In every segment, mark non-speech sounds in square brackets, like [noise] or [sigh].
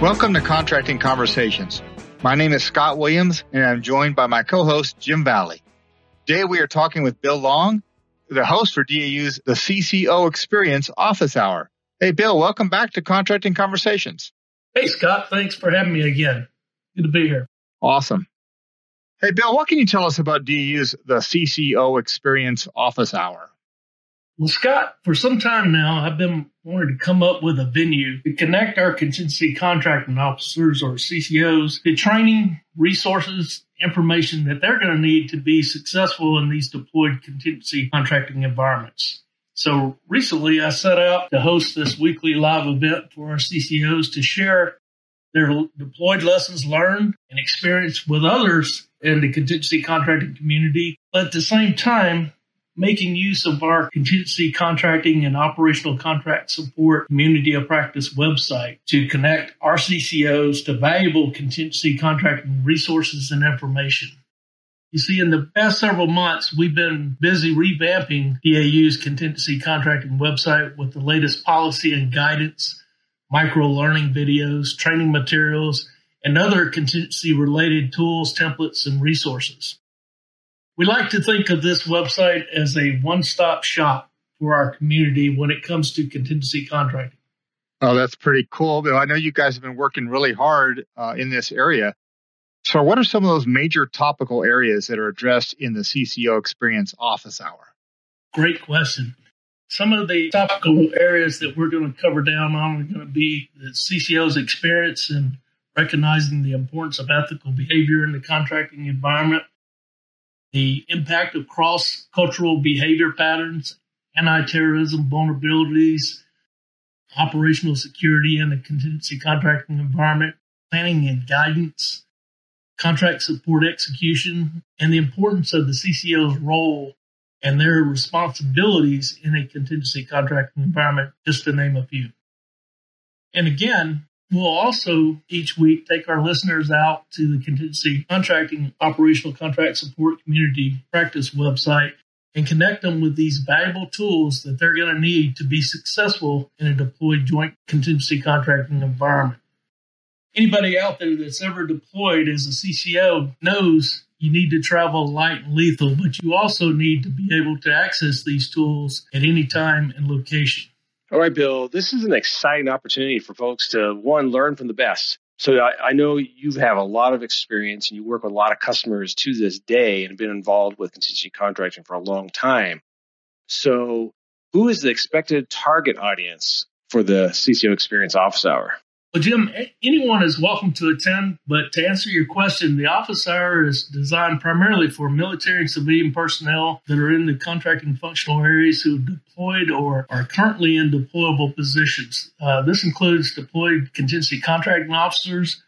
Welcome to Contracting Conversations. My name is Scott Williams and I'm joined by my co-host Jim Valley. Today we are talking with Bill Long, the host for DAU's The CCO Experience Office Hour. Hey Bill, welcome back to Contracting Conversations. Hey Scott, thanks for having me again. Good to be here. Awesome. Hey Bill, what can you tell us about DAU's The CCO Experience Office Hour? Well, Scott, for some time now, I've been wanting to come up with a venue to connect our contingency contracting officers or CCOs to training, resources, information that they're going to need to be successful in these deployed contingency contracting environments. So recently I set out to host this weekly live event for our CCOs to share their deployed lessons learned and experience with others in the contingency contracting community. But at the same time, making use of our contingency contracting and operational contract support community of practice website to connect our CCOs to valuable contingency contracting resources and information. You see, in the past several months, we've been busy revamping DAU's contingency contracting website with the latest policy and guidance, micro learning videos, training materials, and other contingency related tools, templates, and resources. We like to think of this website as a one stop shop for our community when it comes to contingency contracting. Oh, that's pretty cool. I know you guys have been working really hard uh, in this area. So, what are some of those major topical areas that are addressed in the CCO Experience Office Hour? Great question. Some of the topical areas that we're going to cover down on are going to be the CCO's experience in recognizing the importance of ethical behavior in the contracting environment, the impact of cross cultural behavior patterns, anti terrorism vulnerabilities, operational security in the contingency contracting environment, planning and guidance, contract support execution, and the importance of the CCO's role and their responsibilities in a contingency contracting environment, just to name a few. And again, We'll also each week take our listeners out to the contingency contracting operational contract support community practice website and connect them with these valuable tools that they're going to need to be successful in a deployed joint contingency contracting environment. Anybody out there that's ever deployed as a CCO knows you need to travel light and lethal, but you also need to be able to access these tools at any time and location. All right, Bill, this is an exciting opportunity for folks to one, learn from the best. So I, I, know you have a lot of experience and you work with a lot of customers to this day and been involved with contingency contracting for a long time. So who is the expected target audience for the CCO Experience Office Hour? Well, Jim, anyone is welcome to attend, but to answer your question, the office hour is designed primarily for military and civilian personnel that are in the contracting functional areas who deployed or are currently in deployable positions. Uh, this includes deployed contingency contracting officers,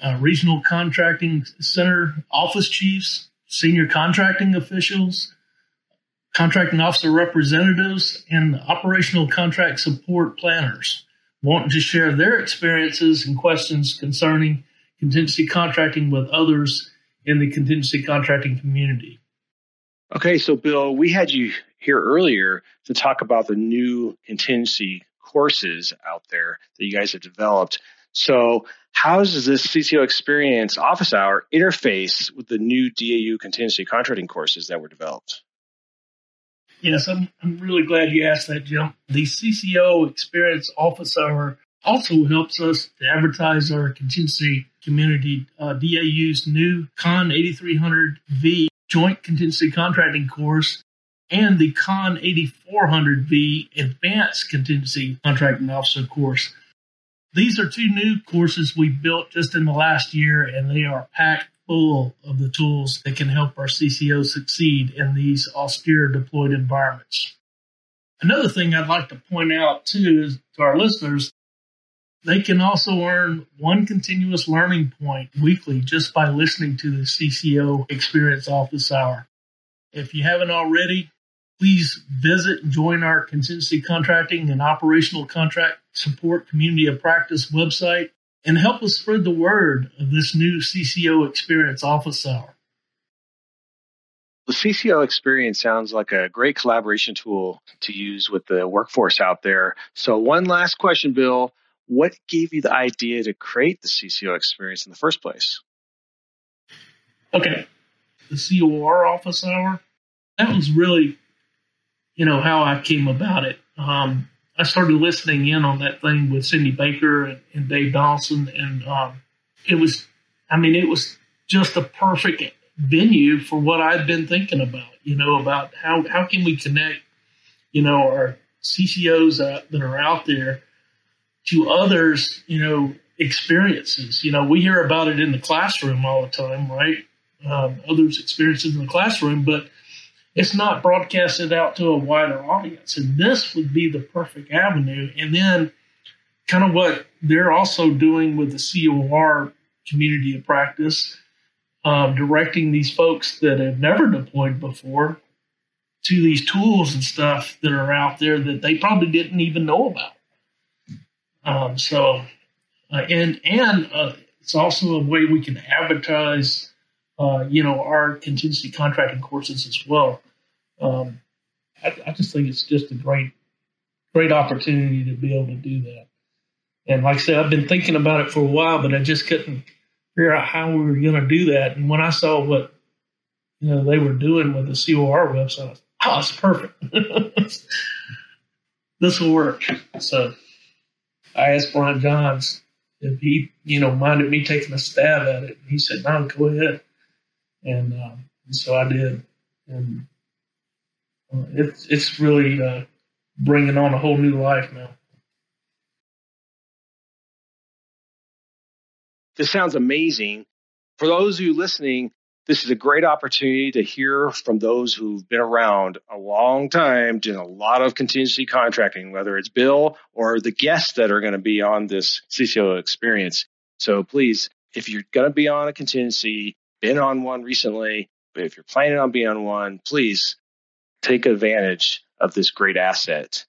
uh, regional contracting center office chiefs, senior contracting officials, contracting officer representatives, and operational contract support planners wanting to share their experiences and questions concerning contingency contracting with others in the contingency contracting community. Okay, so Bill, we had you here earlier to talk about the new contingency courses out there that you guys have developed. So, how does this CCO Experience Office Hour interface with the new DAU contingency contracting courses that were developed? Yes, I'm, I'm really glad you asked that, Jim. The CCO Experience Office Hour also helps us to advertise our contingency community. Uh, DAU's new Con 8300V Joint Contingency Contracting course and the Con 8400V Advanced Contingency Contracting Officer course. These are two new courses we built just in the last year, and they are packed full of the tools that can help our CCO succeed in these austere deployed environments. Another thing I'd like to point out too is to our listeners, they can also earn one continuous learning point weekly just by listening to the CCO Experience Office Hour. If you haven't already, please visit and join our contingency contracting and operational contract support community of practice website and help us spread the word of this new CCO Experience Office Hour. The CCO Experience sounds like a great collaboration tool to use with the workforce out there. So, one last question, Bill. what gave you the idea to create the CCO experience in the first place? Okay. The COR office hour, that was really, you know, how I came about it. Um, I started listening in on that thing with Cindy Baker and, and Dave Dawson, and um, it was, I mean, it was just a perfect venue for what I'd been thinking about. You know, about how how can we connect, you know, our CCOs that are out there to others, you know, experiences. You know, we hear about it in the classroom all the time, right? Um, others' experiences in the classroom, but it's not broadcasted out to a wider audience. And this would be the perfect avenue. And then, kind of what they're also doing with the COR community of practice, um, directing these folks that have never deployed before to these tools and stuff that are out there that they probably didn't even know about. Um, so, uh, and and uh, it's also a way we can advertise, uh, you know, our contingency contracting courses as well. Um, I, I, just think it's just a great, great opportunity to be able to do that. And like I said, I've been thinking about it for a while, but I just couldn't figure out how we were going to do that. And when I saw what you know they were doing with the COR website, oh, it's perfect. [laughs] this will work. So I asked Brian Johns if he, you know, minded me taking a stab at it. He said, "No, go ahead." And, um, so I did, and uh, it's it's really uh, bringing on a whole new life now. This sounds amazing. For those of you listening, this is a great opportunity to hear from those who've been around a long time, doing a lot of contingency contracting, whether it's Bill or the guests that are going to be on this CCO experience. So please, if you're going to be on a contingency, been on one recently, but if you're planning on being on one, please take advantage of this great asset.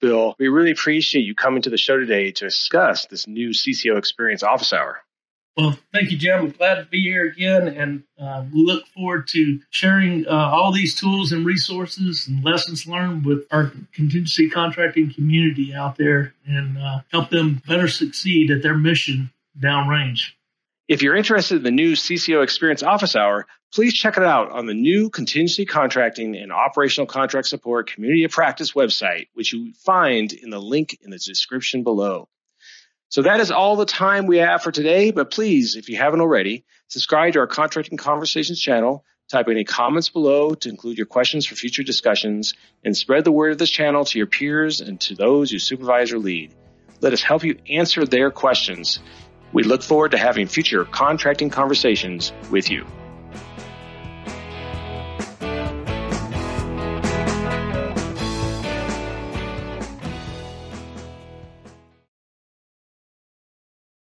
Bill, we really appreciate you coming to the show today to discuss this new CCO experience office hour. Well, thank you, Jim. I'm glad to be here again, and uh, we look forward to sharing uh, all these tools and resources and lessons learned with our contingency contracting community out there and uh, help them better succeed at their mission downrange. If you're interested in the new CCO Experience Office Hour, please check it out on the new Contingency Contracting and Operational Contract Support Community of Practice website, which you find in the link in the description below. So that is all the time we have for today. But please, if you haven't already, subscribe to our Contracting Conversations channel. Type any comments below to include your questions for future discussions and spread the word of this channel to your peers and to those you supervise or lead. Let us help you answer their questions. We look forward to having future contracting conversations with you.